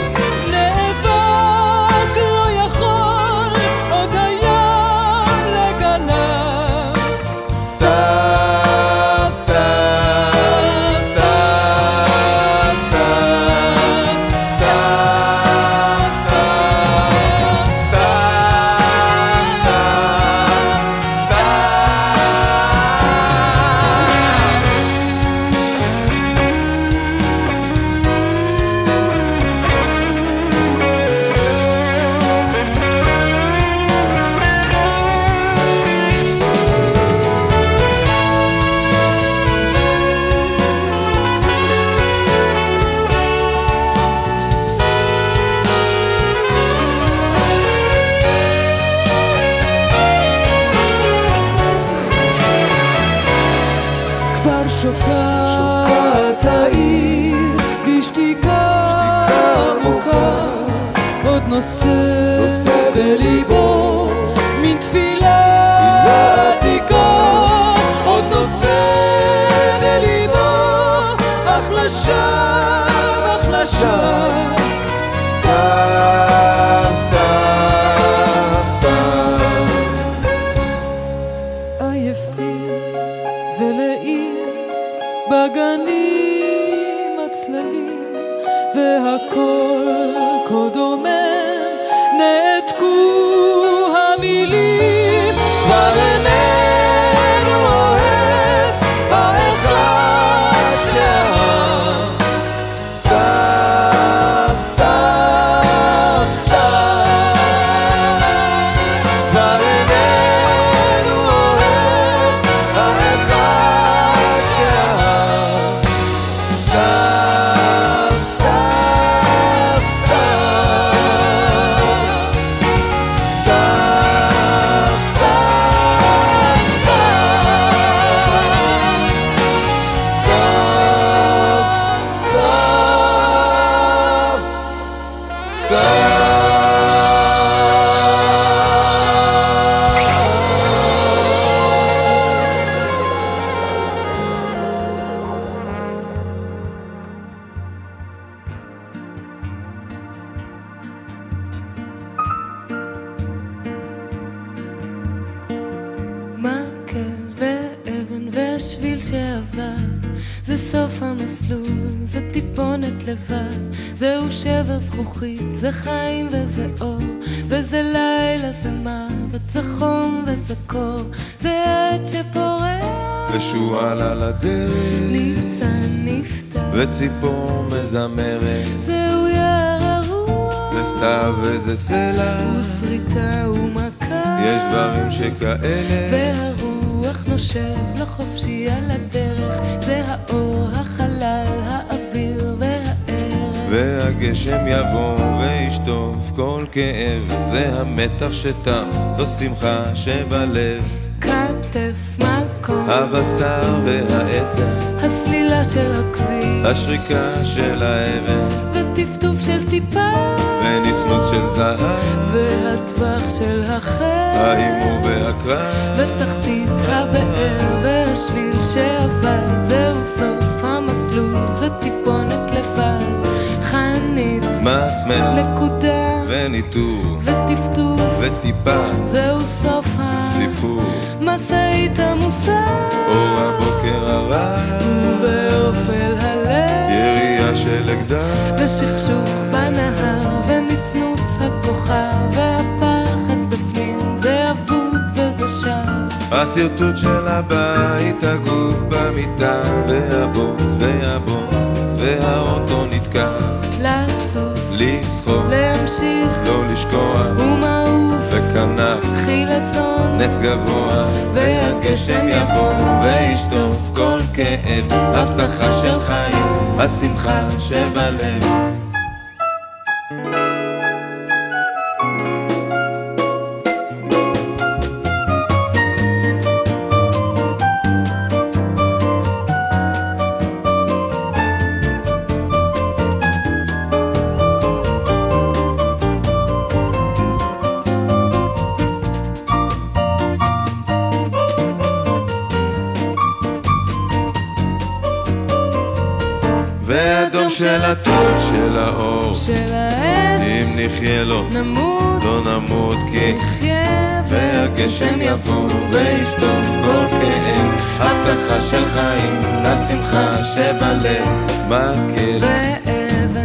זה טיפונת לבד זהו שבר זכוכית, זה חיים וזה אור וזה לילה, זה מוות, זה חום וזה קור. זה עת שפורח. ושועל על הדרך, ניצן נפתח. וציפור מזמרת, זהו יער הרוח. זה סתיו וזה סלע, ושריטה ומכה. יש דברים שכאלה, והרוח נושב והגשם יבוא וישטוף כל כאב, זה המתח שתם, זו שמחה שבלב, כתף מקום. הבשר והעצם, הסלילה של הכביש. השריקה של האבן, וטפטוף של טיפה. ונצנוץ של זהב, והטווח של החל ההימור והקרב, בתחתית הבאר. והשביל שעבד. זהו סוף המסלול. זה טיפונת לבד מסמר נקודה וניטור וטפטוף וטיפה זהו סוף סיפור. המשאית עמוסה אור הבוקר הרע. ובאופל הלב. ירייה של אקדח. ושכשוך בנהר ונצנוץ הכוכב והפחד בפנים זה אבוד וזה שם השרטוט של הבית, הגוף במיטה והבוץ והבוץ והאוטו לסחוב, להמשיך לא לשקוע ומעוף וכנף חילזון נץ גבוה והגשם יבוא וישטוף כל כאב הבטחה של חיים השמחה שבלב והגשם יבוא וישטוף כל כאב. הבטחה של חיים לשמחה שבלב. מקל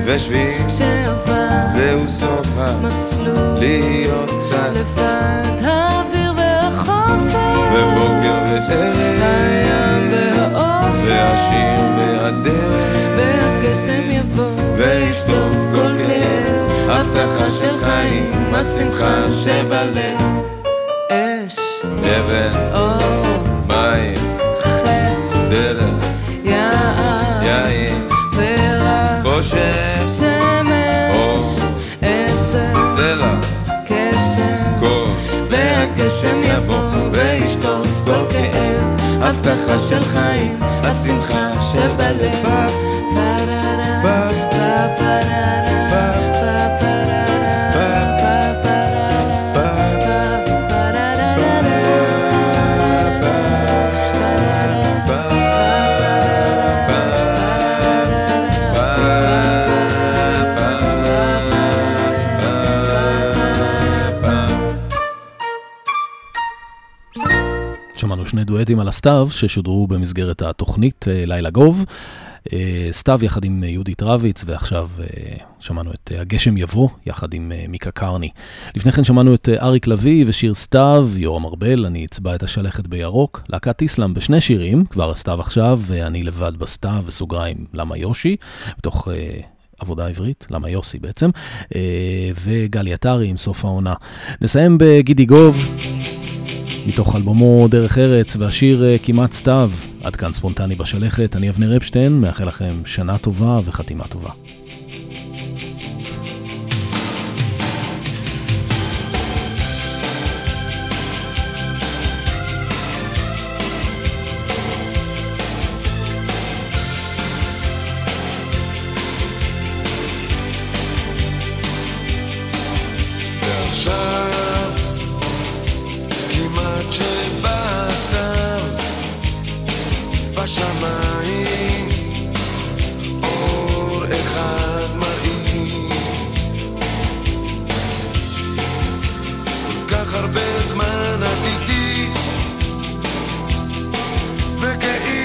ושביל שעבר זהו סוף מסלול להיות קצת לבד האוויר והחופש. ובוקר וערב הים והאופק. והשיר והדרך. והגשם יבוא וישטוף כל כאב. הבטחה של חיים השמחה שבלב אבן מים חץ דרך יין פרח חושך שמש עצם סלע קצר קור והגשם יבוא וישטוף כל כאב. הבטחה של חיים, השמחה שבלב. פררה, פפררה, דואטים על הסתיו ששודרו במסגרת התוכנית אה, לילה גוב. אה, סתיו יחד עם אה, יהודית רביץ, ועכשיו שמענו את הגשם יבוא יחד עם מיקה קרני. לפני כן שמענו את אריק לביא ושיר סתיו, יורם ארבל, אני אצבע את השלכת בירוק, להקת איסלאם בשני שירים, כבר הסתיו עכשיו, ואני לבד בסתיו, וסוגריים, למה יושי, בתוך... עבודה עברית, למה יוסי בעצם, וגלי עטרי עם סוף העונה. נסיים בגידי גוב, מתוך אלבומו דרך ארץ, והשיר אה, כמעט סתיו. עד כאן ספונטני בשלכת, אני אבנר אפשטיין, מאחל לכם שנה טובה וחתימה טובה. סתיו בשמיים. אור אחד מראים. כל כך הרבה זמן את איתי וכאילו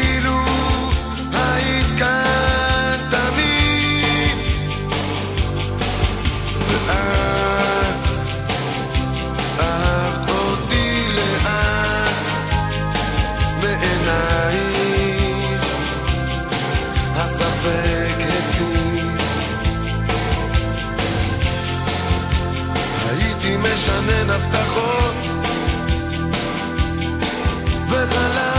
משנן הבטחות. וחלמתי